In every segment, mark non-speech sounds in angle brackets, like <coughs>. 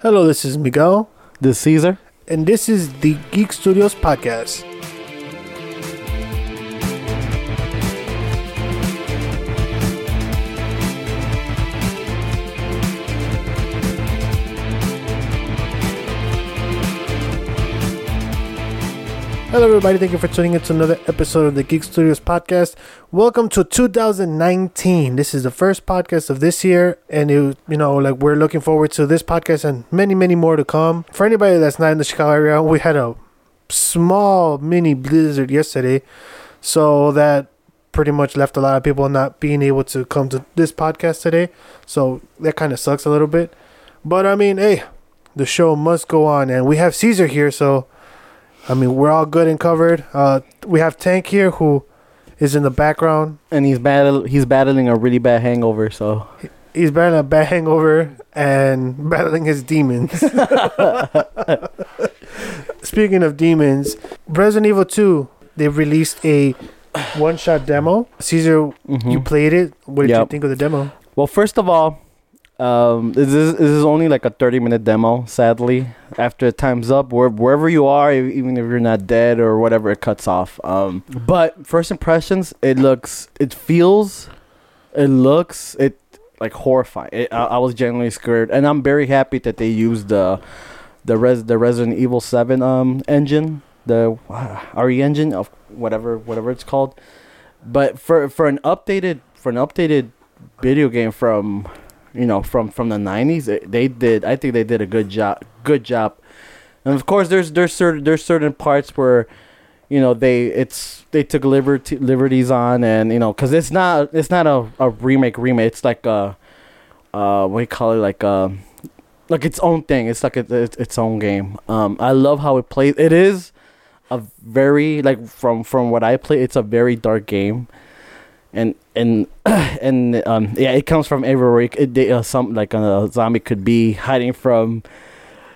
Hello, this is Miguel, This is Caesar. and this is the Geek Studios podcast. Hello, everybody. Thank you for tuning in to another episode of the Geek Studios podcast. Welcome to 2019. This is the first podcast of this year, and it, you know, like we're looking forward to this podcast and many, many more to come. For anybody that's not in the Chicago area, we had a small mini blizzard yesterday, so that pretty much left a lot of people not being able to come to this podcast today. So that kind of sucks a little bit. But I mean, hey, the show must go on, and we have Caesar here, so. I mean, we're all good and covered. Uh, we have Tank here who is in the background. And he's battle he's battling a really bad hangover, so He's battling a bad hangover and <laughs> battling his demons. <laughs> Speaking of demons, Resident Evil 2, they released a one shot demo. Caesar, mhm. you played it. What did you think of the demo? Well, first of all, um, this is this is only like a thirty minute demo. Sadly, after time's up, where, wherever you are, even if you're not dead or whatever, it cuts off. Um, but first impressions, it looks, it feels, it looks, it like horrifying. It, I, I was genuinely scared, and I'm very happy that they used the the res the Resident Evil Seven um engine, the uh, RE engine of whatever whatever it's called. But for for an updated for an updated video game from you know from from the 90s they did i think they did a good job good job. And of course there's there's certain there's certain parts where you know they it's they took liberty liberties on and you know because it's not it's not a, a remake remake. It's like a uh what do you call it? Like uh like its own thing. It's like a, it's its own game. Um i love how it plays it is a very like from from what i play it's a very dark game and and <clears throat> and um yeah it comes from everywhere. It, they, uh, some like a zombie could be hiding from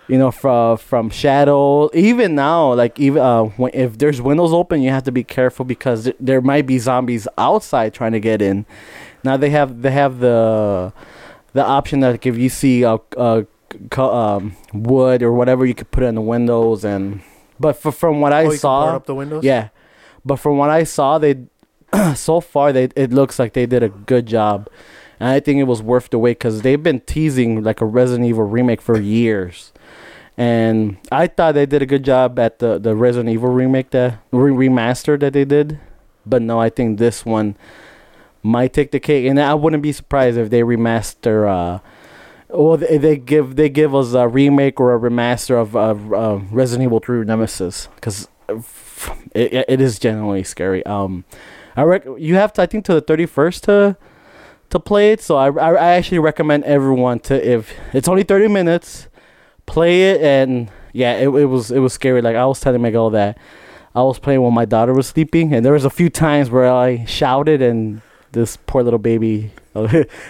you know from from shadow. Even now like even uh when, if there's windows open you have to be careful because th- there might be zombies outside trying to get in. Now they have they have the the option that like, if you see a, a co- um, wood or whatever you could put it in the windows and but for, from what i oh, saw board up the windows? yeah, but from what I saw, they <clears throat> so far they it looks like they did a good job, and I think it was worth the wait because they've been teasing like a Resident Evil remake for years, and I thought they did a good job at the the Resident Evil remake that re- remaster that they did, but no, I think this one might take the cake, and I wouldn't be surprised if they remaster. uh well, they, they give they give us a remake or a remaster of uh, uh, Resident Evil 3 Nemesis because it, it- it is genuinely scary. Um, I rec- you have to I think to the thirty first to to play it. So I, I I actually recommend everyone to if it's only thirty minutes, play it and yeah, it, it was it was scary. Like I was telling Miguel that I was playing when my daughter was sleeping, and there was a few times where I shouted and this poor little baby. <laughs> I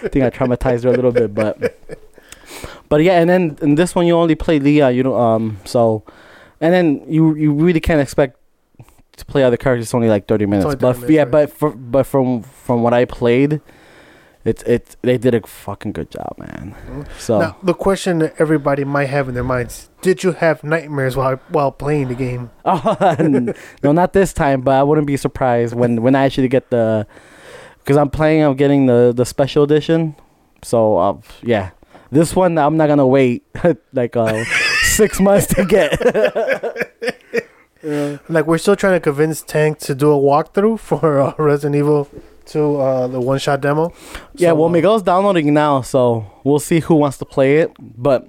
think I traumatized her a little bit, but but yeah, and then in this one you only play Leon. You know, um, so and then you you really can't expect to play other characters. It's only like thirty minutes. only but minutes, yeah, right. but for, but from from what I played, it's it's they did a fucking good job, man. Mhm. So Now, the question that everybody might have in their minds Did you have nightmares while while playing the game? <laughs> Oh, no, not this time. But I wouldn't be surprised when when I actually get the, because I'm planning on getting the the special edition. So uh, yeah, this one I'm not gonna wait <laughs> like uh six months to get. <laughs> yeah. Like, we're still trying to convince Tank to do a walkthrough <laughs> for uh, Resident Evil 2, uh, the one shot demo. Yeah, So, well, uh, Miguel's downloading now, so we'll see who wants to play it. But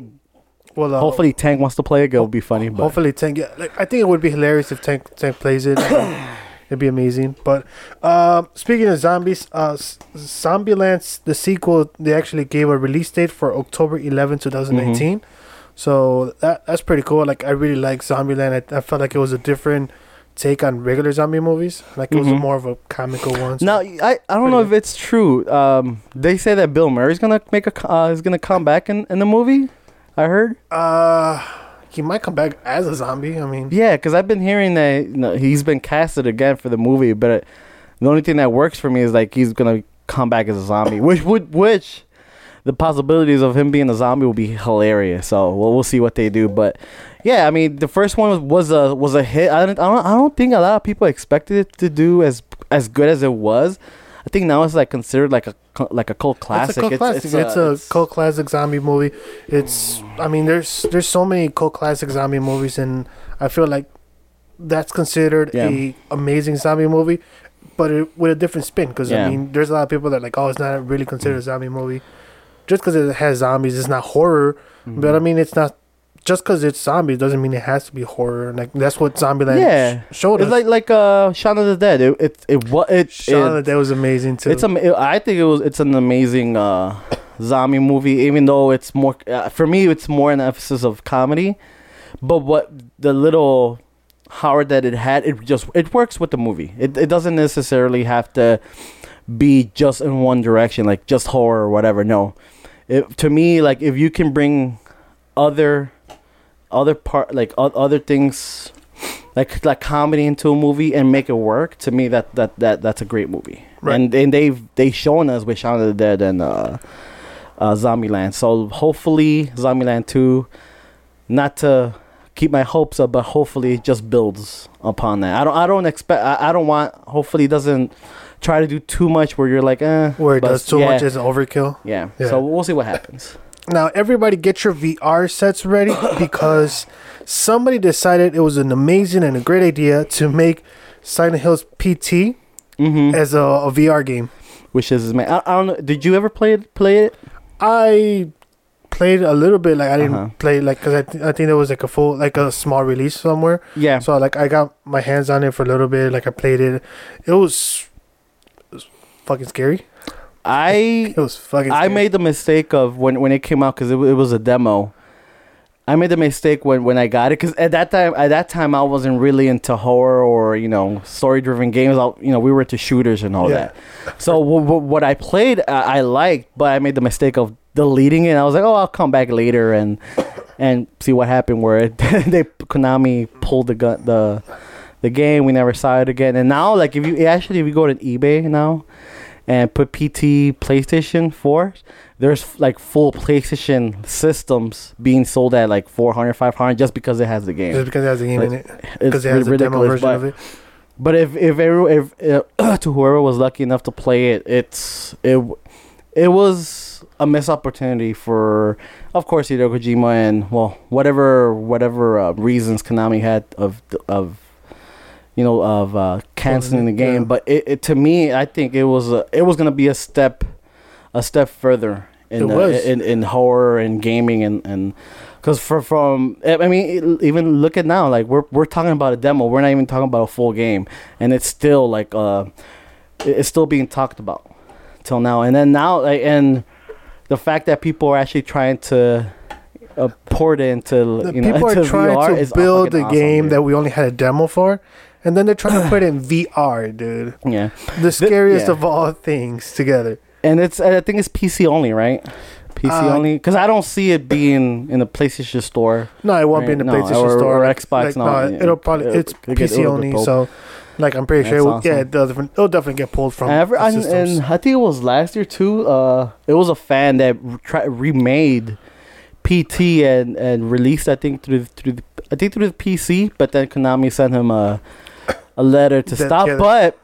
Well, uh, hopefully, Tank wants to play it. It'll be funny. But Hopefully, Tank. Yeah, like, I think it would be hilarious if Tank Tank plays it. <coughs> It'd be amazing. But um, speaking of zombies, uh, S- Zombieland, the sequel, they actually gave a release date for October 11, 2019. Mm-hmm. So that that's pretty cool. Like I really like Zombieland. I, I felt like it was a different take on regular zombie movies. Like it was Mhm. more of a comical one. So- now I, I don't know if it's true. Um, they say that Bill Murray's gonna make a uh, is gonna come back in, in the movie. I heard. uh, he might come back as a zombie. I mean, Yeah, because I've been hearing that you know, he's been casted again for the movie, but uh, the only thing that works for me is like he's gonna come back as a zombie, which would which the possibilities of him being a zombie will be hilarious. So we'll we'll see what they do. But yeah, I mean, the first one was, was a was a hit. I don't, I don't I don't think a lot of people expected it to do as as good as it was. I think now it's like considered like a like a cult classic. It's a cult classic. It's, uh, a cult classic zombie movie. It's. I mean, there's there's so many cult classic zombie movies, and I feel like that's considered Yeah. a amazing zombie movie, but it, with a different spin. Because Yeah. I mean, there's a lot of people that are like, oh, it's not really considered a zombie movie, just because it has zombies. It's not horror, Mm-hmm. but I mean, it's not. Just because it's zombies doesn't mean it has to be horror. Like that's what Zombieland Yeah. sh- showed It's us. like like uh Shaun of the Dead. It it it what it, Shaun of the Dead was amazing too. It's am- I think it was. It's an amazing uh, zombie movie, even though it's more. Uh, for me, it's more an emphasis of comedy. But what the little horror that it had, it just it works with the movie. It it doesn't necessarily have to be just in one direction, like just horror or whatever. No, it, to me, like if you can bring other other part like o- other things like like comedy into a movie and make it work to me that that, that that's a great movie. Right. and and they've they shown us with Shaun of the Dead and uh uh Zombieland. So hopefully Zombieland 2 not to keep my hopes up but hopefully it just builds upon that. I don't I don't expect I, I don't want hopefully it doesn't try to do too much where you're like eh where it but does too yeah, much as an overkill. yeah. Yeah. so we'll see what happens Now, everybody get your VR sets ready <coughs> because somebody decided it was an amazing and a great idea to make Silent Hills PT mm-hmm. as a, a VR game. which is man I, I don't know did you ever play it play it I played a little bit, like I didn't Uh-huh. play like because I, th- I think there was like a full like a small release somewhere. yeah So like I got my hands on it for a little bit, like I played. It it was fucking scary. I <laughs> It was fucking. I made the mistake of when when it came out because it, it was a demo. I made the mistake when, when I got it because at that time at that time I wasn't really into horror or you know story driven games. I, you know we were into shooters and all Yeah. that. So w- w- what I played I, I liked, but I made the mistake of deleting it. I was like, oh, I'll come back later and and see what happened. Where it, <laughs> they Konami pulled the gun the the game. We never saw it again. And now like if you actually if you go to eBay now and put PT PlayStation 4, there's like full PlayStation systems being sold at like 400, 500 just because it has the game. just because it has a game in it. It's Because it has a demo version but, of it. but if if every, if uh, <clears throat> to whoever was lucky enough to play it, it's it it was a missed opportunity for, of course, Hideo Kojima and well, whatever whatever uh, reasons Konami had of of you know of uh, canceling the Yeah. game. But it, it to me, I think it was a, it was gonna be a step a step further in the, in in horror and gaming and and. Cause for from I I mean even look at now like we're we're talking about a demo we're not even talking about a full game and it's still like uh it's still being talked about till now and then now like and the fact that people are actually trying to uh, port it into The you know people into are trying VR to build a awesome, game dude. that we only had a demo for, and then they're trying to put it in <clears throat> VR, dude. yeah The scariest yeah. of all things together. and it's I think it's PC only right PC Uh, only because I don't see it being in the PlayStation Store No, it won't be in the Right, no, PlayStation or- Store or Xbox, Like, no, no, it'll probably It'll- it's it'll PC it'll only. So, like, I'm pretty sure, it will, yeah, awesome. does, it'll definitely get pulled from. And, every, the and, and I think it was last year too. Uh, it was a fan that re- try, remade PT and, and released. I think through through the, I think through the PC, but then Konami sent him a a letter to That- stop. yeah, that- But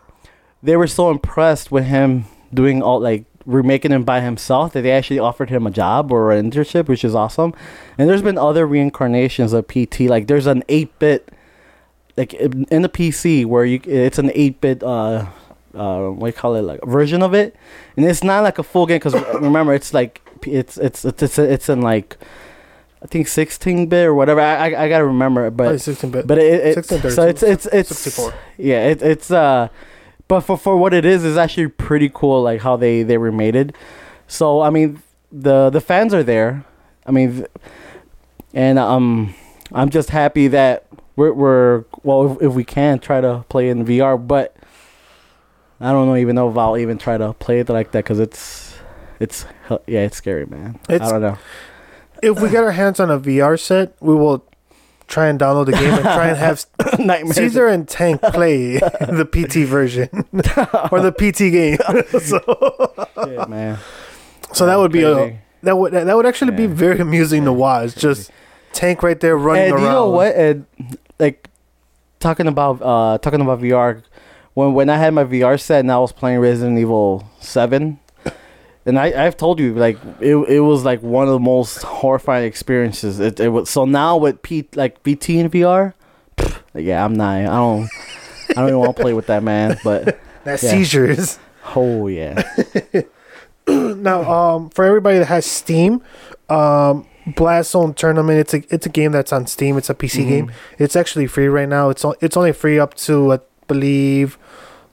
they were so impressed with him doing all like remaking him by himself that they actually offered him a job or an internship, which is awesome. And there's been other reincarnations of PT. Like there's an eight bit like in in the PC where you it's an eight bit uh uh what do you call it like version of it, and it's not like a full game because <coughs> remember it's like it's it's it's it's, it's in like I think sixteen bit or whatever. I I, I gotta remember, but 16 bit. but it, it 16, so it's it's it's 64. yeah it, it's uh but for for what it is is actually pretty cool like how they they remade it. So I mean the the fans are there. I mean, and um, I'm just happy that we're we're well if, if we can try to play in VR, but I don't know even know if I'll even try to play it like that because it's it's yeah it's scary man. It's- I don't know. If we get our hands on a VR set, we will try and download the game and try and have <laughs> Nightmares. Caesar and Tank play <laughs> the PT version <laughs> or the PT game. so, Shit, man. so that would be a that would that would actually be Yeah. very amusing to watch. Just tank right there running and around. you know what? And like talking about uh talking about VR, when when I had my VR set and I was playing Resident Evil Seven, and I I've told you like it it was like one of the most horrifying experiences. It it was so now with P like PT and VR, pff, yeah I'm not I don't I don't even want to play with that man. But <laughs> That yeah. seizures. oh yeah, <laughs> now, um, for everybody that has Steam, um, Blast Zone Tournament. It's a it's a game that's on Steam. It's a PC Mhm. game. It's actually free right now. It's o- it's only free up to I believe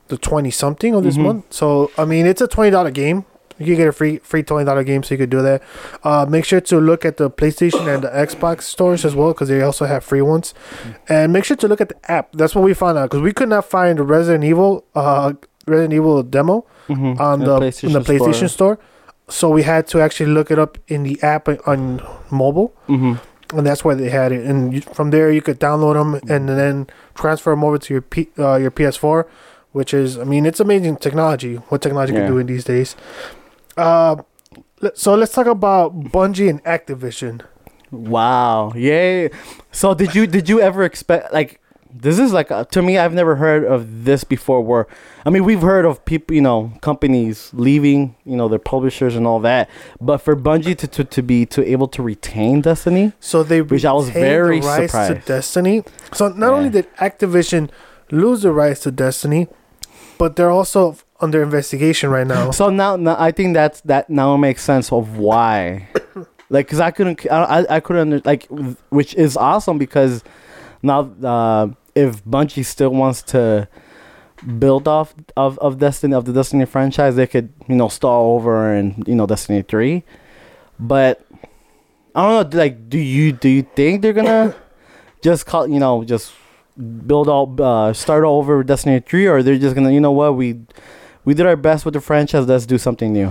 the twenty something of this Mhm. month. So I mean, it's a twenty dollar game. You can get a free free twenty dollar game, so you could do that. Uh, make sure to look at the PlayStation and the Xbox stores as well, because they also have free ones. And make sure to look at the app. That's what we found out because we could not find the Resident Evil uh Resident Evil demo Mhm. on the, in the PlayStation store. So we had to actually look it up in the app on mobile, hmm and that's why they had it. And you, from there, you could download them and then transfer them over to your P, uh, your PS4, which is, I mean, it's amazing technology. What technology Yeah. can do in these days. Uh, so let's talk about Bungie and Activision. Wow. Yay. So did you did you ever expect like this is like a, to me I've never heard of this before where I mean we've heard of people you know companies leaving you know their publishers and all that but for Bungie to to, to be to able to retain Destiny So they Which I was very the rights surprised. to Destiny. So not Yeah. only did Activision lose the rights to Destiny, but they're also under investigation right now. so now, now I think that's that now makes sense of why <coughs> like cuz I couldn't I I, couldn't under, like which is awesome because now uh if Bungie still wants to build off of, of Destiny of the Destiny franchise, they could you know stall over and you know Destiny three, but I don't know. Like, do you do you think they're gonna <coughs> just call you know just build all uh, start all over with Destiny three, or they're just gonna you know what we we did our best with the franchise. Let's do something new.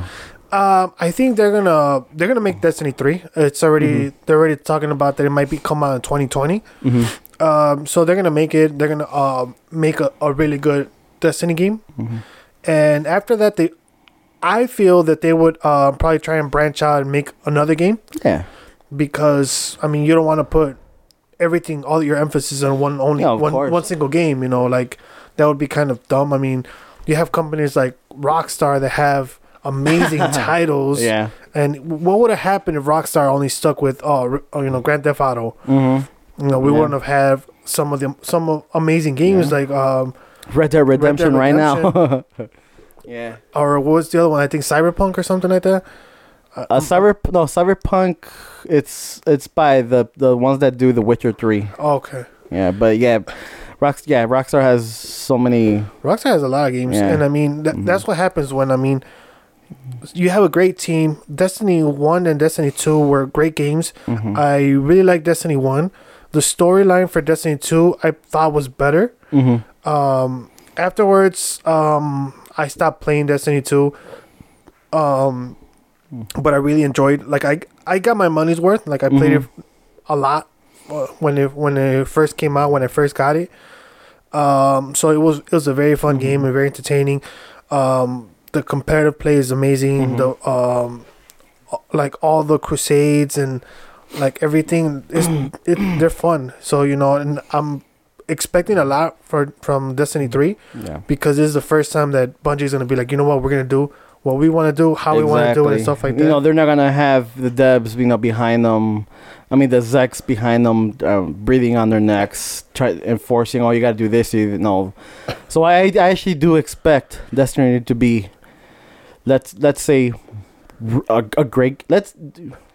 Um, I think they're gonna they're gonna make Destiny three. It's already they're already talking about that it might be come out in 2020. Mm-hmm. Um, so they're gonna make it. They're gonna uh, make a, a really good Destiny game, Mm-hmm. and after that, they I feel that they would uh, probably try and branch out and make another game Yeah. because I mean you don't want to put everything all your emphasis on one only one one single game. You know, like that would be kind of dumb. I mean, you have companies like Rockstar that have amazing <laughs> titles. Yeah. And what would have happened if Rockstar only stuck with oh, oh, you know Grand Theft Auto? Mm-hmm. You know, we Yeah. wouldn't have had some of the some of amazing games Yeah. like um Red Dead Redemption right now. <laughs> Yeah. or what was the other one? I think Cyberpunk or something like that. Uh, Uh, cyber no cyberpunk. It's it's by the the ones that do The Witcher three. okay, Yeah, but yeah, Rock yeah Rockstar has so many. Rockstar has a lot of games, Yeah. and I mean that, Mhm. that's what happens when I mean you have a great team. Destiny one and Destiny two were great games. Mhm. I really like Destiny one. The storyline for Destiny two I thought was better. Mhm. Um, afterwards, um, I stopped playing Destiny 2. Um, but I really enjoyed. Like I, I got my money's worth. Like I played Mhm. it a lot when it when it first came out. When I first got it. Um, so it was it was a very fun game and very entertaining. Um, the competitive play is amazing. Mhm. The um, like all the crusades and like everything is <clears throat> it they're fun. So you know, and I'm expecting a lot for from Destiny three Yeah. because this is the first time that Bungie's gonna be like, you know what, we're gonna do what we want to do, how we want to do it, and stuff like that. You know, they're not gonna have the devs, you know, behind them. I mean, the Zex behind them, uh, breathing on their necks, try enforcing. Oh, you gotta do this. You know. So I, I actually do expect Destiny to be, let's let's say, a, a great let's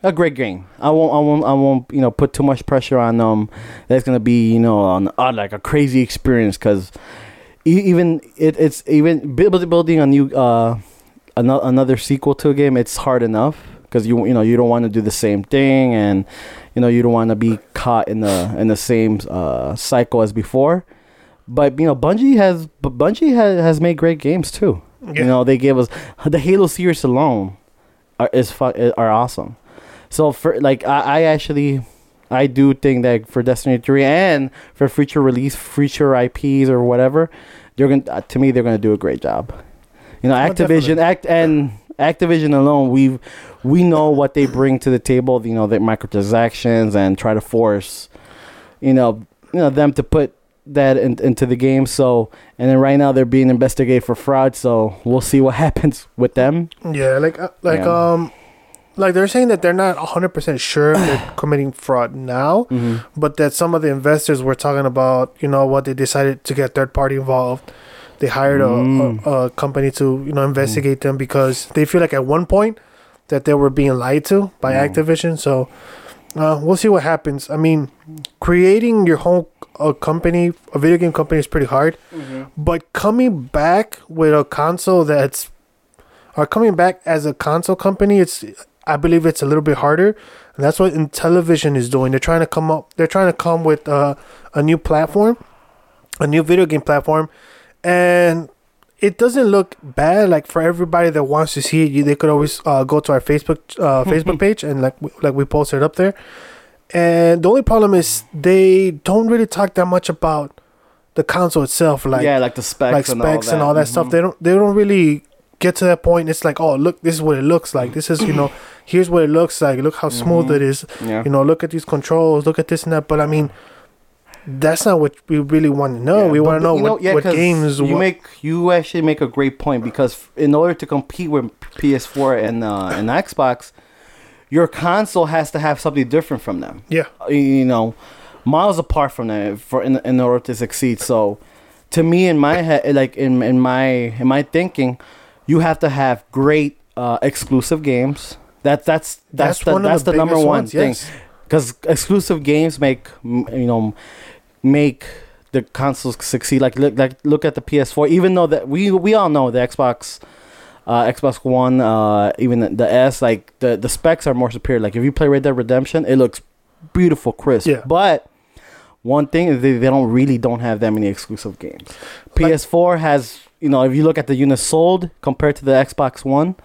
a great game. I won't I won't I won't you know put too much pressure on them. That's gonna be you know an, uh, like a crazy experience because even it, it's even building a new uh ano- another sequel to a game it's hard enough because you you know you don't want to do the same thing and you know you don't want to be caught in the in the same uh cycle as before but you know Bungie has Bungie has, has made great games too Yeah. you know they gave us the Halo series alone are is fu- are awesome so for like I, I actually I do think that for Destiny 3 and for future release future IPs or whatever they're going to to me they're going to do a great job you know Oh, Activision definitely. act and Activision alone, we we know what they bring to the table. You know, the microtransactions and try to force, you know, you know them to put that in, into the game. So, and then right now they're being investigated for fraud. So we'll see what <laughs> happens with them. Yeah, like uh, like Yeah. um, like they're saying that they're not hundred percent sure if they're committing fraud now, <sighs> Mm-hmm. but that some of the investors were talking about, you know, what they decided to get third party involved. They hired Mm. a, a, a company to you know investigate them because they feel like at one point that they were being lied to by Mm. Activision. So uh, we'll see what happens. I mean, creating your whole a company, a video game company, is pretty hard. But coming back with a console that's, or coming back as a console company, it's I believe it's a little bit harder. And that's what Intellivision is doing. They're trying to come up. They're trying to come with uh, a new platform, a new video game platform, and it doesn't look bad. Like for everybody that wants to see it, you, they could always uh, go to our Facebook uh, Facebook page and like we- like we posted up there. And the only problem is they don't really talk that much about the console itself. Like yeah, like the specs, like and specs all and all that Mhm. stuff. They don't they don't really get to that point. It's like, oh look, this is what it looks like. This is you know, <clears throat> here's what it looks like. Look how smooth Mhm. it is. Yeah. You know, look at these controls. Look at this and that. But I mean, that's not what we really want to know. Yeah, we want to but know what, yeah, what games. you what, make. You actually make a great point because in order to compete with PS4 and uh, and Xbox, your console has to have something different from them. yeah, Uh, You know, miles apart from them for in in order to succeed. So, to me, in my head, like in in my in my thinking, you have to have great uh, exclusive games. That that's that's, the, one that's the, number one ones, thing yes. because exclusive games make you know make the consoles succeed. Like look like look at the PS4. Even though that we we all know the Xbox, uh, Xbox One, uh, even the, the S, like the the specs are more superior. Like if you play Red Dead Redemption, it looks beautiful, crisp. Yeah. But one thing is they, they don't really don't have that many exclusive games. PS4 has you know if you look at the units sold compared to the Xbox One.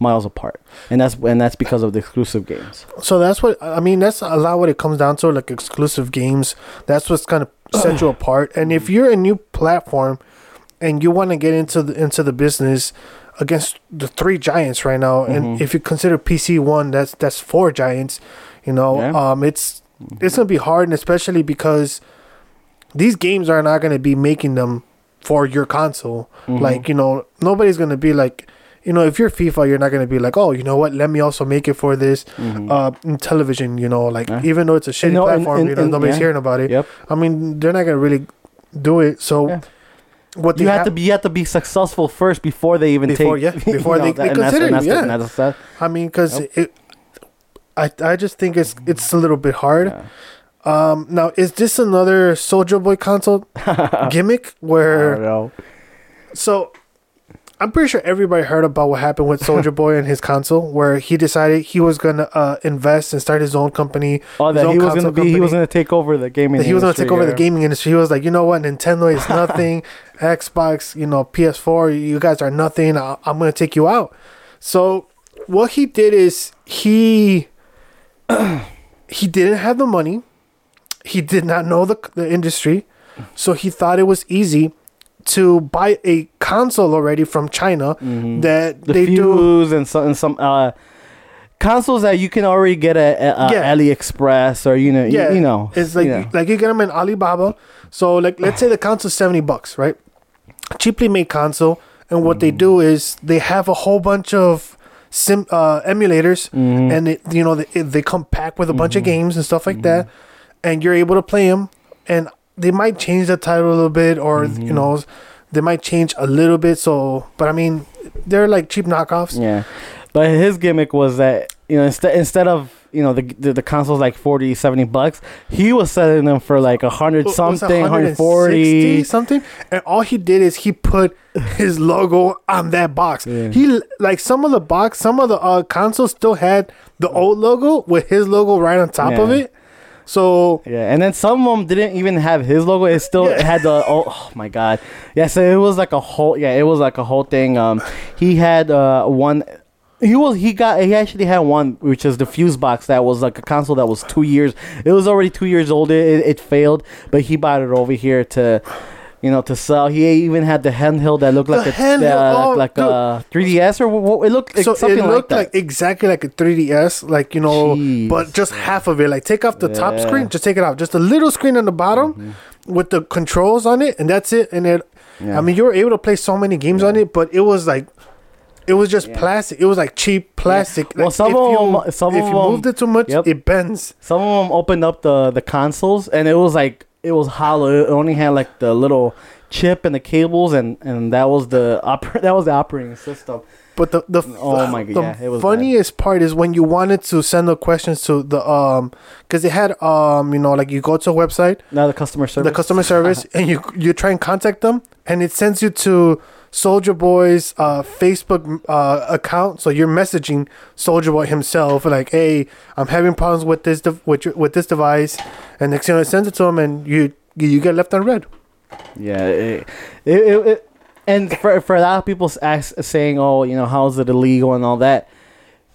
Miles apart, and that's and that's because of the exclusive games. So that's what I mean. That's a lot what it comes down to, like exclusive games. That's what's kind of <clears throat> set you apart. And if you're a new platform, and you want to get into the into the business against the three giants right now, and Mhm. if you consider PC one, that's that's four giants. You know, Yeah. um, it's it's gonna be hard, and especially because these games are not gonna be making them for your console. Mhm. Like you know, nobody's gonna be like. You know, if you're FIFA, you're not gonna be like, oh, you know what? Let me also make it for this Mhm. uh Intellivision you know like Yeah. even though it's a shitty No, and- platform and- you know and- nobody's yeah. hearing about it Yep. i mean they're not gonna really do it so Yeah. what you have have to be you have to be successful first before they even Before- take yeah, <laughs> before they- that- they and consider you, yeah. that's that. i mean because Yep. it I, I just think it's it's a little bit hard. Yeah. Um, now is this another Soldier Boy console <laughs> gimmick I don't where know. so I'm pretty sure everybody heard about what happened with Soldier <laughs> Boy and his console, where he decided he was gonna uh, invest and start his own company. Oh, that he was gonna be he was gonna take over the gaming. he was going to industry, take over the gaming industry. He was like, you know what, Nintendo is <laughs> nothing. Xbox, you know, PS4, you guys are nothing. I- I'm going to take you out. So what he did is he <clears throat> he didn't have the money. He did not know the the industry, so he thought it was easy to buy a console already from China Mhm. that the they do. and some and some uh consoles that you can already get at, at uh, Yeah. AliExpress or you know Yeah, you, you know It's like you know. like you get them in Alibaba. So like let's say the console's seventy bucks, right? Cheaply made console, and what they Mm-hmm. do is they have a whole bunch of sim uh, emulators, Mhm. and it, you know they, they come packed with a bunch of Mm-hmm. games and stuff like that, and you're able to play them, and they might change the title a little bit, or you Mm-hmm. know they might change a little bit. So, but I mean, they're like cheap knockoffs. Yeah, but his gimmick was that you know instead instead of you know the the, the consoles like 40 70 bucks he was selling them for like a hundred What something 160 140 something and all he did is he put <laughs> his logo on that box Yeah. he like some of the box some of the uh, consoles still had the old logo with his logo right on top of it so Yeah, and then some of them didn't even have his logo. It still Yeah. had the oh, oh my god. Yeah, so it was like a whole yeah, it was like a whole thing. Um, he had uh one. He was he got he actually had one which is the fuse box that was like a console that was two years. It was already two years old. It, it failed, but he bought it over here to. You know, to sell. He even had the handheld that looked like The a handheld, uh, oh, like dude. a 3ds or what? It looked like so something it looked like like, exactly like a 3ds, like you know, Jeez. but just half of it. Like take off the top Yeah. Mm-hmm. screen, just take it off, just a little screen on the bottom with the controls on it, and that's it. And it, Yeah. I mean, you were able to play so many games on it, but it was like. It was just Yeah. plastic. It was like cheap plastic. Well, Like, some if of you, 'em- some if you moved it too much, Yep. it bends. Some of them opened up the the consoles and it was like it was hollow. It only had like the little chip and the cables and and that was the oper- <laughs> that was the operating system. But the the Oh my God, the yeah, it was funniest part is when you wanted to send the questions to the um because they had um you know like you go to a website Now the customer service. the customer service <laughs> and you you try and contact them and it sends you to Soldier Boy's uh, Facebook uh, account. So you're messaging Soldier Boy himself like hey I'm having problems with this de- with your, with this device and next thing you know, it sends it to him and you you get left unread. Yeah, it, it, it, it- and for for a lot of people ask, saying, "Oh, you know, how is it illegal and all that?"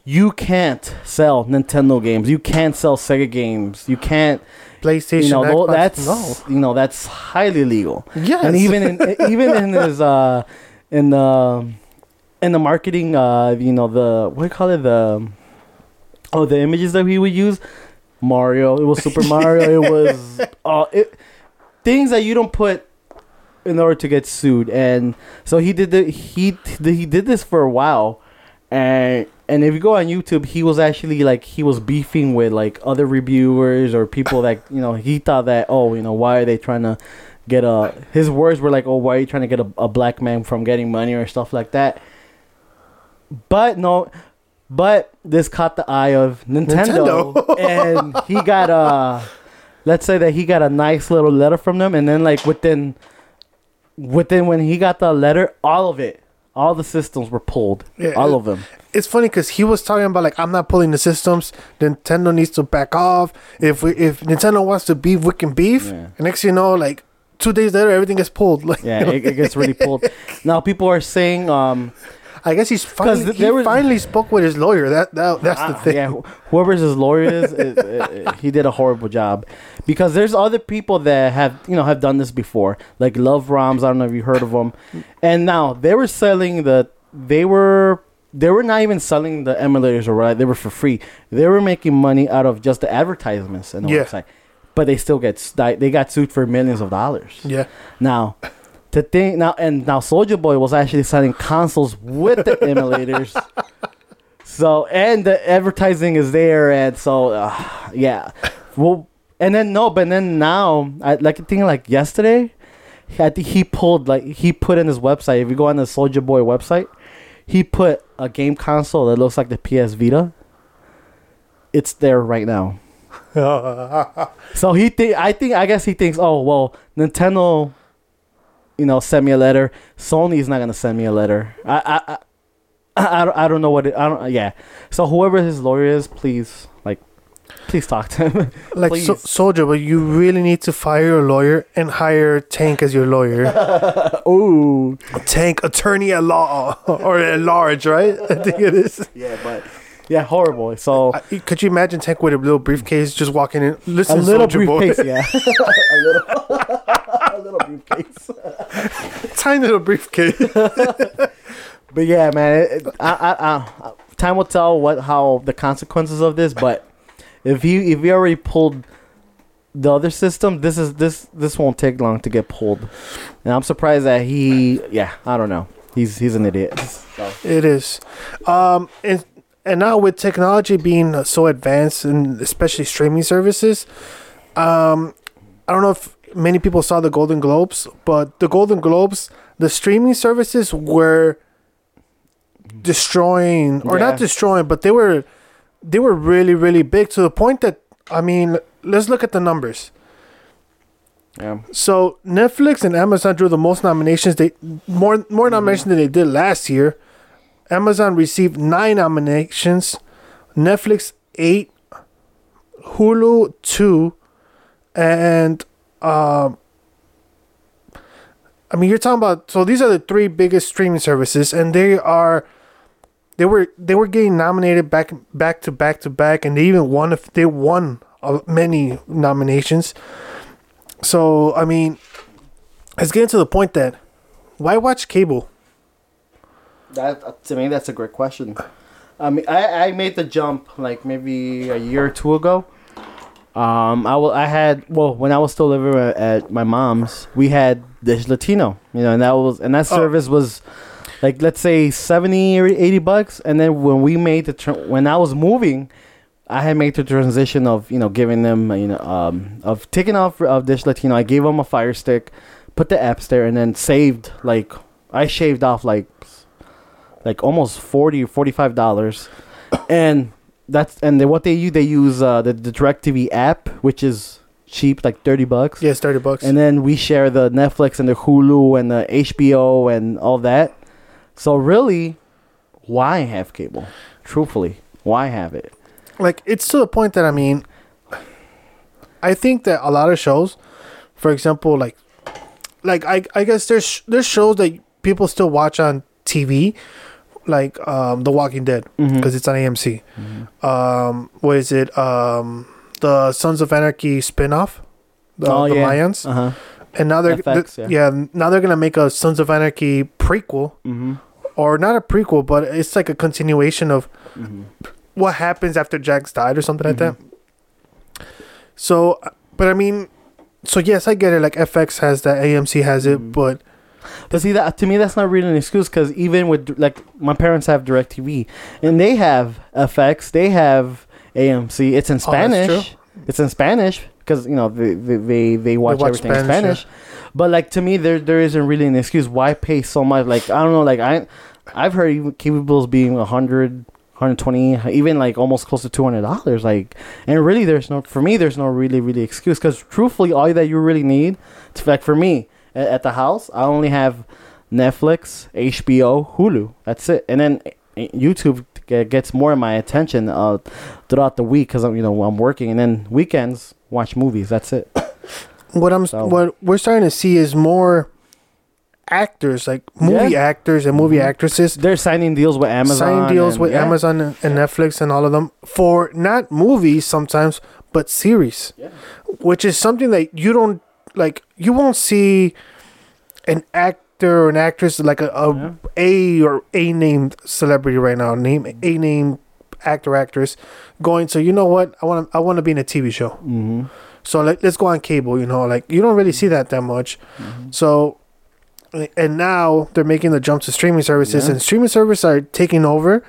You can't sell Nintendo games. You can't sell Sega games. You can't. PlayStation You know, Xbox, that's no you know that's highly illegal. yes And even in even in <laughs> his uh in the in the marketing uh you know the what do you call it the oh the images that he would use Mario it was Super Mario it <laughs> was uh it things that you don't put in order to get sued. And so he did the he he did this for a while. And and if you go on YouTube he was actually like he was beefing with like other reviewers or people that you know he thought that oh you know why are they trying to get a his words were like oh why are you trying to get a, a black man from getting money or stuff like that? But no but this caught the eye of Nintendo, Nintendo. <laughs> and he got a let's say that he got a nice little letter from them. And then like within within when he got the letter all of it all the systems were pulled Yeah, all it- of them it's funny because he was talking about like I'm not pulling the systems. Nintendo needs to back off. If we if Nintendo wants to beef, we can beef. Yeah. And next thing you know, like two days later, everything gets pulled. Like <laughs> yeah it, it gets really pulled <laughs> now people are saying um I guess he's finally he was- finally spoke with his lawyer. That that that's the Ah, thing. Yeah, whoever's his lawyer is, he did a horrible job. Because there's other people that have you know have done this before, like Love Roms. I don't know if you heard of them. And now they were selling the they were they were not even selling the emulators or what. They were for free. They were making money out of just the advertisements and the Yeah. website. But they still get they got sued for millions of dollars. Yeah. Now, to think now and now, Soldier Boy was actually selling consoles with the emulators. <laughs> So and the advertising is there, and so uh, yeah. Well, and then no, but then now, I like I think like yesterday, I think he pulled like he put in his website. If you go on the Soldier Boy website, he put a game console that looks like the PS Vita. It's there right now. <laughs> So he think I think I guess he thinks, oh well, Nintendo, you know, send me a letter. Sony's not gonna send me a letter. I I I, I, don't, I don't know what it. I don't. Yeah. So whoever his lawyer is, please like, please talk to him. <laughs> like so, soldier, but you really need to fire your lawyer and hire Tank as your lawyer. <laughs> Ooh. Tank, attorney at law or at large, right? <laughs> I think it is. Yeah, but yeah, horrible. So I- Could you imagine Tank with a little briefcase just walking in? Listen, a little briefcase. boy, Yeah. a little. Little briefcase. <laughs> tiny little briefcase. <laughs> But yeah, man, it, I, I, I, time will tell what how the consequences of this. But if you if you already pulled the other system, this is this this won't take long to get pulled. And I'm surprised that he, yeah, I don't know, he's he's an idiot. So, It is. Um, and and now with technology being so advanced and especially streaming services, um, I don't know if many people saw the Golden Globes, but the Golden Globes, the streaming services were destroying or Yeah. not destroying, but they were they were really really big to the point that I mean, let's look at the numbers. yeah, So Netflix and Amazon drew the most nominations. They more more mm-hmm. nominations than they did last year. Amazon received nine nominations, Netflix eight, Hulu two, and um, I mean you're talking about. So these are the three biggest streaming services, and they are. They were they were getting nominated back back to back to back, and they even won. If they won many nominations. So I mean, it's getting to the point that why watch cable? That to me, that's a great question. I mean, I, I made the jump like maybe a year or two ago. Um, I will. I had well when I was still living at, at my mom's. We had Dish Latino, you know, and that was and that Oh. service was like let's say seventy or eighty bucks. And then when we made the tr- when I was moving, I had made the transition of you know giving them you know um of taking off of Dish Latino. I gave them a Fire Stick, put the apps there, and then saved like I shaved off like like almost 40 or 45 dollars and that's and then what they use they use uh the, the DirecTV app which is cheap like 30 bucks. Yes, thirty bucks. and then we share the Netflix and the Hulu and the HBO and all that. So really why have cable? Truthfully why have it? Like it's to the point that I mean, I think that a lot of shows, for example, like, like I I guess there's there's shows that people still watch on TV, like um The Walking Dead Mm-hmm. because it's on AMC. Um, what is it? Um, the Sons of Anarchy spinoff, the, Oh, the yeah. Mayans, uh-huh and now they're FX, yeah. yeah now they're gonna make a Sons of Anarchy prequel mm-hmm. or not a prequel, but it's like a continuation of Mm-hmm. what happens after Jax died or something like that. Mhm. So, but I mean, so yes, I get it. Like FX has that, AMC has it, Mhm. but But see that to me that's not really an excuse because even with like my parents have Directv and they have FX, they have AMC. It's in Oh, Spanish. true. it's in Spanish because you know they they they, they watch, watch everything in Spanish, Spanish. But like to me, there there isn't really an excuse why pay so much. Like I don't know. Like I I've heard even cable bills being a hundred. 120 even like almost close to 200 dollars like and really there's no for me there's no really really excuse because truthfully all that you really need to like for me at, at the house i only have netflix hbo hulu that's it and then uh, youtube gets more of my attention uh, throughout the week because i'm you know i'm working and then weekends watch movies that's it <coughs> what I'm So- what we're starting to see is more actors, like movie Yeah. actors and movie Mhm. actors, they're signing deals with amazon signing deals and- with yeah. Amazon and, and Netflix and all of them for not movies sometimes, but series, Yeah. which is something that you don't like. You won't see an actor or an actress like a, a Yeah. A or A named celebrity right now, name A name actor actress, going to you know what I want to I want to be in a TV show. Mhm. So like let's go on cable. You know, like you don't really see that that much. Mhm. So, and now they're making the jump to streaming services, Yeah. and streaming services are taking over.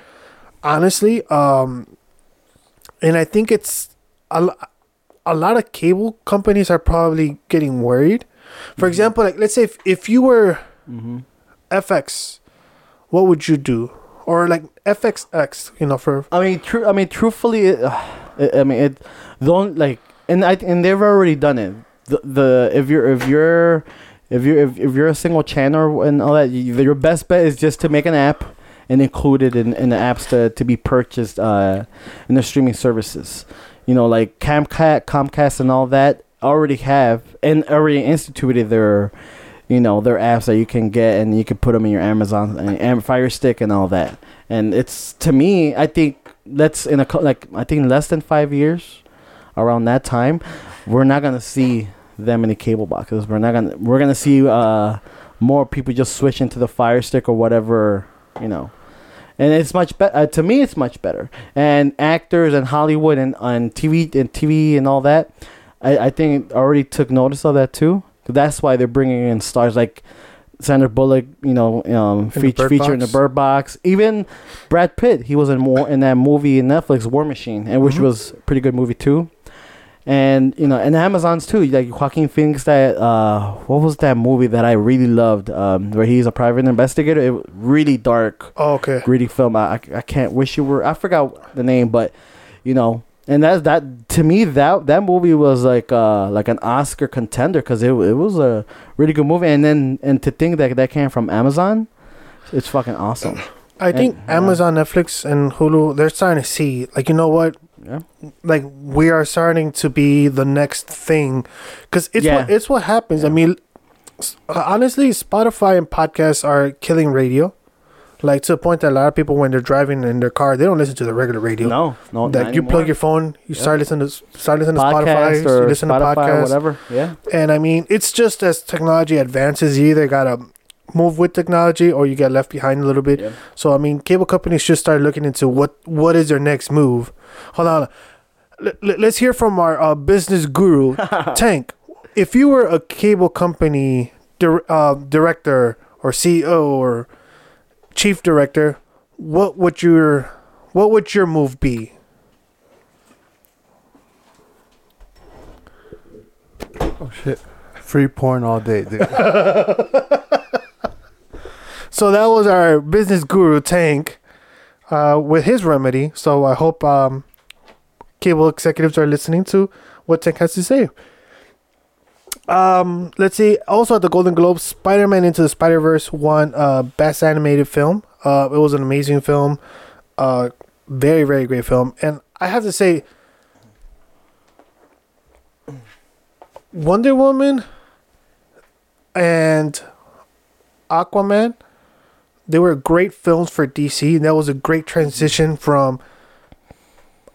Honestly, um, and I think it's a, a lot of cable companies are probably getting worried. For Mhm. example, like let's say if, if you were Mhm. FX, what would you do? Or like FXX, you know, for I mean, true. I mean, truthfully, it, uh, I I mean, it don't like, and I and they've already done it. The, the if you're if you're if you're if, if you're a single channel and all that, you, your best bet is just to make an app and include it in, in the apps to, to be purchased uh, in the streaming services. You know, like Comcast, Comcast, and all that already have and already instituted their you know their apps that you can get and you can put them in your Amazon and, Fire Stick and all that. And it's to me, I think that's in a like I think less than five years, around that time, we're not gonna see them in the cable boxes. We're not gonna we're gonna see uh more people just switch into the Fire Stick or whatever you know. And it's much better uh, to me. It's much better. And actors and Hollywood and on TV and TV and all that, I, I think already took notice of that too. That's why they're bringing in stars like Sandra Bullock, you know, um, feature in the. Bird Box. Even Brad Pitt, he was in more in that movie in Netflix, War Machine, and which Mhm. was a pretty good movie too. And you know, and Amazon's too. Like Joaquin Phoenix, that uh, what was that movie that I really loved? Um, where he's a private investigator. It was really dark, oh, okay. gritty film. I, I I can't wish you were. I forgot the name, but you know, and that's that to me that that movie was like uh like an Oscar contender because it it was a really good movie. And then and to think that that came from Amazon, it's fucking awesome. I think yeah. Amazon, Netflix, and Hulu they're starting to see like you know what Yeah. like we are starting to be the next thing because it's Yeah. what it's what happens. I mean, uh, honestly, Spotify and podcasts are killing radio. Like to a point that a lot of people, when they're driving in their car, they don't listen to the regular radio. No, no. Like you plug your phone, you Yeah. start listening to start listening to Spotify, podcast you or listen Spotify to or podcasts, whatever. Yeah. and I mean, it's just as technology advances, you either gotta move with technology or you get left behind a little bit. Yeah. So I mean, cable companies should start looking into what what is their next move. Hold on, L- l- let's hear from our uh, business guru, <laughs> Tank. If you were a cable company dir- uh, director or CEO or chief director, what would your what would your move be? Oh shit. Free porn all day, dude. <laughs> So that was our business guru Tank uh, with his remedy. So I hope um, cable executives are listening to what Tank has to say. Um, let's see. Also at the Golden Globes, Spider-Man Into the Spider-Verse won uh, Best Animated Film. Uh, it was an amazing film. Uh, very very great film, and I have to say, Wonder Woman and Aquaman they were great films for DC, and that was a great transition from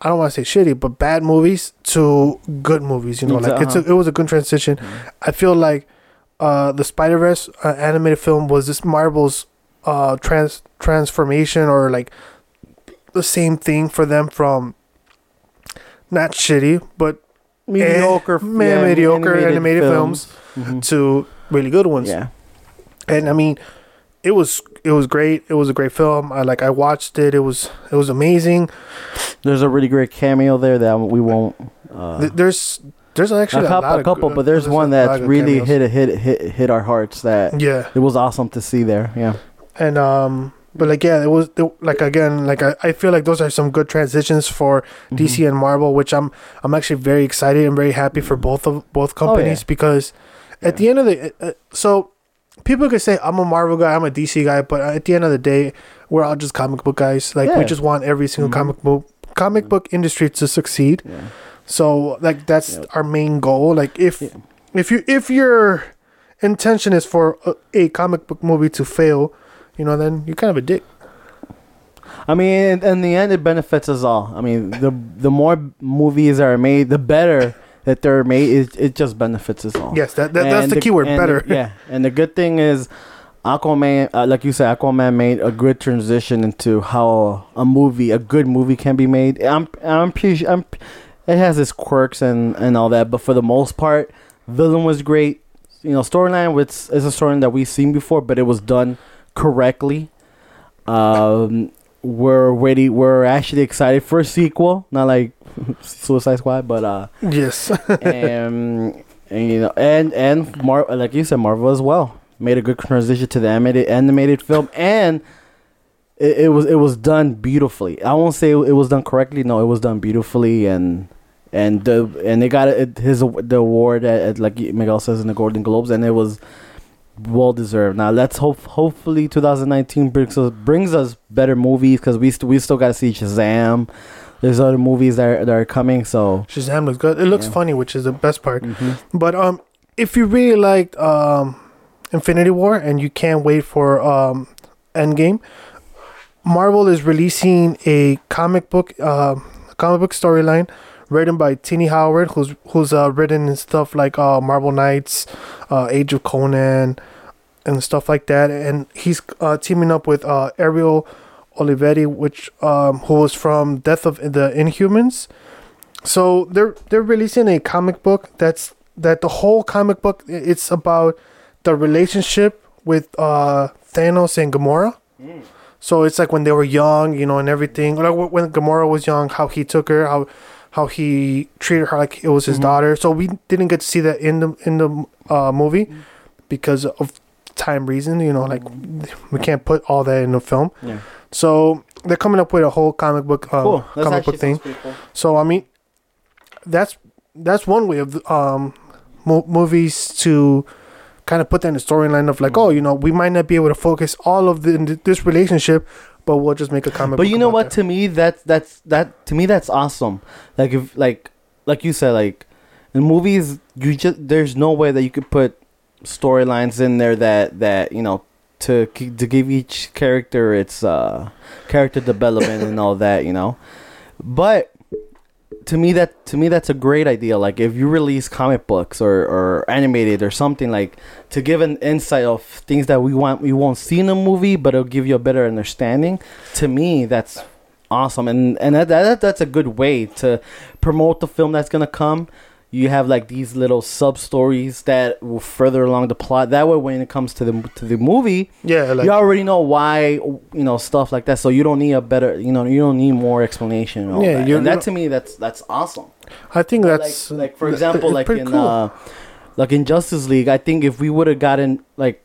I don't want to say shitty, but bad movies to good movies. You know, like it's a, it was a good transition. I feel like uh, the Spider Verse uh, animated film was this Marvel's uh, trans transformation, or like the same thing for them from not shitty, but mediocre, eh, me- mediocre animated, films, Mhm. to really good ones. Yeah. and I mean, it was it was great. It was a great film. I like I watched it. It was it was amazing. There's a really great cameo there that we won't. Uh, Th- there's there's actually a a, couple, lot a couple, good- but there's a one lot of that's good really cameos. hit hit hit hit our hearts. That Yeah, it was awesome to see there. Yeah. and um, but like yeah, it was it, like again like I, I feel like those are some good transitions for Mm-hmm. DC and Marvel, which I'm I'm actually very excited and very happy for both of both Oh, companies because at the end of the uh, so people could say I'm a Marvel guy, I'm a DC guy, but at the end of the day, we're all just comic book guys. Like we just want every single Mhm. comic book comic book industry to succeed. Yeah. So like that's Yep. our main goal. Like if Yeah. if you if your intention is for a, a comic book movie to fail, you know, then you're kind of a dick. I mean, in, in the end, it benefits us all. I mean, the the more movies are made, the better that they're made. It, it just benefits us all. Yes, that, that that's the key word. Better. the- <laughs> yeah, and the good thing is, Aquaman, uh, like you said, Aquaman made a good transition into how a movie, a good movie, can be made. I'm, I'm pretty, I'm, it has its quirks and and all that, but for the most part, villain was great. You know, storyline was is a storyline that we've seen before, but it was done correctly. Um, we're ready. We're actually excited for a sequel, not like <laughs> Suicide Squad, but uh Yes. <laughs> and, and you know and and Mar- like you said Marvel as well made a good transition to the animated animated film and it, it was it was done beautifully I won't say it was done correctly no it was done beautifully and and the and they got it, his the award at, at like Miguel says in the Golden Globes and it was well deserved now let's hope hopefully 2019 brings us brings us better movies because we, st- we still got to see Shazam there's other movies that are, that are coming so Shazam looks good. It looks Yeah. funny, which is the best part. mhm. But um, if you really liked um, Infinity War and you can't wait for um, Endgame, Marvel is releasing a comic book uh, comic book storyline written by Tini Howard, who's who's uh, written in stuff like uh, Marvel Knights, uh, Age of Conan, and stuff like that. And he's uh, teaming up with uh, Ariel Olivetti, which um, who was from Death of the Inhumans. So they're they're releasing a comic book that's that the whole comic book it's about the relationship with uh Thanos and Gamora. So it's like when they were young, you know, and everything. Like when Gamora was young, how he took her, how how he treated her like it was his Mhm. daughter. So we didn't get to see that in the in the uh, movie because of time reason. You know, like we can't put all that in the film. yeah So they're coming up with a whole comic book um, cool comic book thing. cool. So I mean, that's that's one way of um mo- movies to kind of put that in the storyline of like, Mm-hmm. oh, you know, we might not be able to focus all of the, in this relationship, but we'll just make a comic. but you know what that. to me that's that's that to me that's awesome like if like like you said like in movies you just there's no way that you could put storylines in there that that you know to to give each character its uh character development and all that, you know. But to me that to me that's a great idea. Like if you release comic books or, or animated or something like to give an insight of things that we want we won't see in a movie, but it'll give you a better understanding. To me, that's awesome, and and that, that that's a good way to promote the film that's gonna come. You have like these little sub stories that will further along the plot. That way, when it comes to the to the movie, Yeah, like you already know why you know stuff like that. So you don't need a better you know you don't need more explanation. And Yeah, that. you- and that to me that's that's awesome I think like, that's like for example, like in cool. uh, like in Justice League, I think if we would have gotten like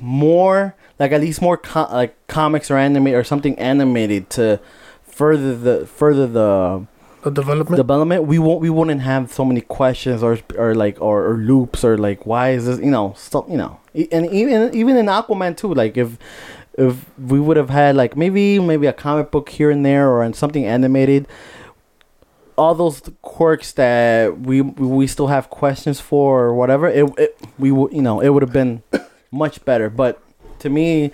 more, like at least more co- like comics or anime or something animated to further the further the development. development, we won't we wouldn't have so many questions or or like or, or loops or like why is this you know stuff you know. And even even in Aquaman too like if if we would have had like maybe maybe a comic book here and there or in something animated all those quirks that we we still have questions for or whatever it, it we would you know it would have been <coughs> much better. But to me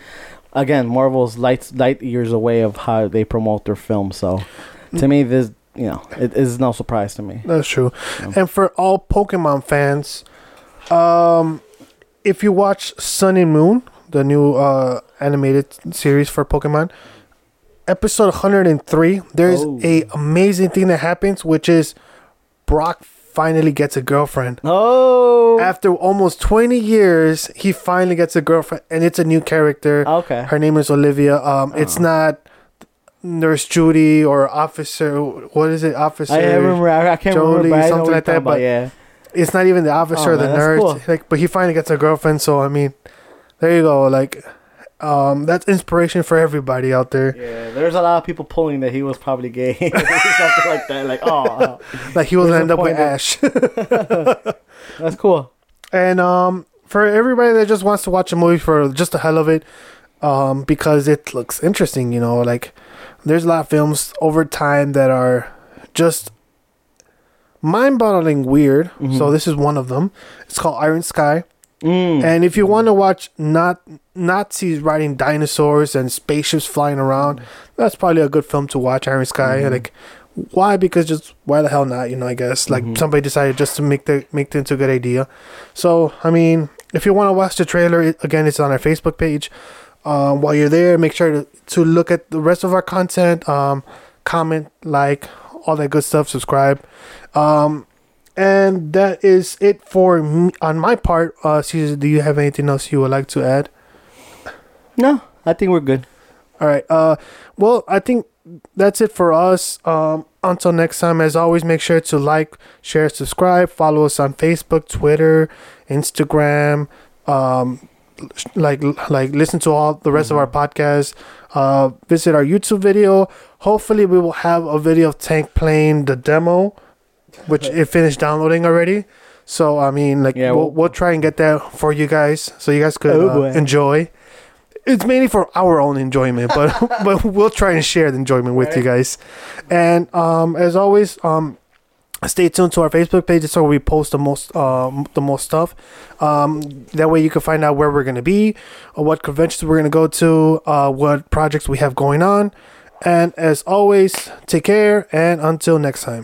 again marvel's light light years away of how they promote their film. So to me this you know it is no surprise to me That's true. Yeah. And for all Pokemon fans, um, if you watch Sun and Moon, the new uh, animated series for Pokemon, episode 103, there's Oh. a amazing thing that happens, which is Brock finally gets a girlfriend. oh After almost 20 years, he finally gets a girlfriend, and it's a new character. okay Her name is Olivia. Um, it's Oh. not Nurse Judy or Officer. What is it? Officer. I remember I, can't Jolie, remember but I know something like that, about, but- yeah it's not even the officer Oh, or the man, nurse. cool. Like, but he finally gets a girlfriend. So I mean, there you go. Like, um, that's inspiration for everybody out there. yeah there's a lot of people pulling that he was probably gay <laughs> something like that like oh <laughs> Like he will There's end up with of- Ash. <laughs> that's cool and um, for everybody that just wants to watch a movie for just the hell of it, um, because it looks interesting. You know, like there's a lot of films over time that are just mind-boggling weird. Mhm. So this is one of them. It's called Iron Sky. mm. And if you want to watch not Nazis riding dinosaurs and spaceships flying around, that's probably a good film to watch. Iron Sky, Mhm. like why? Because just why the hell not? You know, I guess like Mhm. somebody decided just to make the make it into a good idea. So I mean, if you want to watch the trailer, it, again, it's on our Facebook page. Um, while you're there, make sure to, to look at the rest of our content. Um, comment, like, all that good stuff. Subscribe. Um, and that is it for me on my part. Uh, Caesar, do you have anything else you would like to add? no I think we're good All right. Uh, well, I think that's it for us. Um, until next time, as always, make sure to like, share, subscribe, follow us on Facebook, Twitter, Instagram. Um, like like listen to all the rest of our podcast Uh, visit our YouTube video. Hopefully, we will have a video of Tank playing the demo, which it finished downloading already. So I mean, like Yeah, we'll, we'll- try and get that for you guys, so you guys could Oh, uh, enjoy. It's mainly for our own enjoyment, but <laughs> but we'll try and share the enjoyment with you guys. And um, as always, um, stay tuned to our Facebook page. It's where we post the most um, the most stuff. Um, that way you can find out where we're gonna be, or what conventions we're gonna go to, uh, what projects we have going on. And as always, take care and until next time.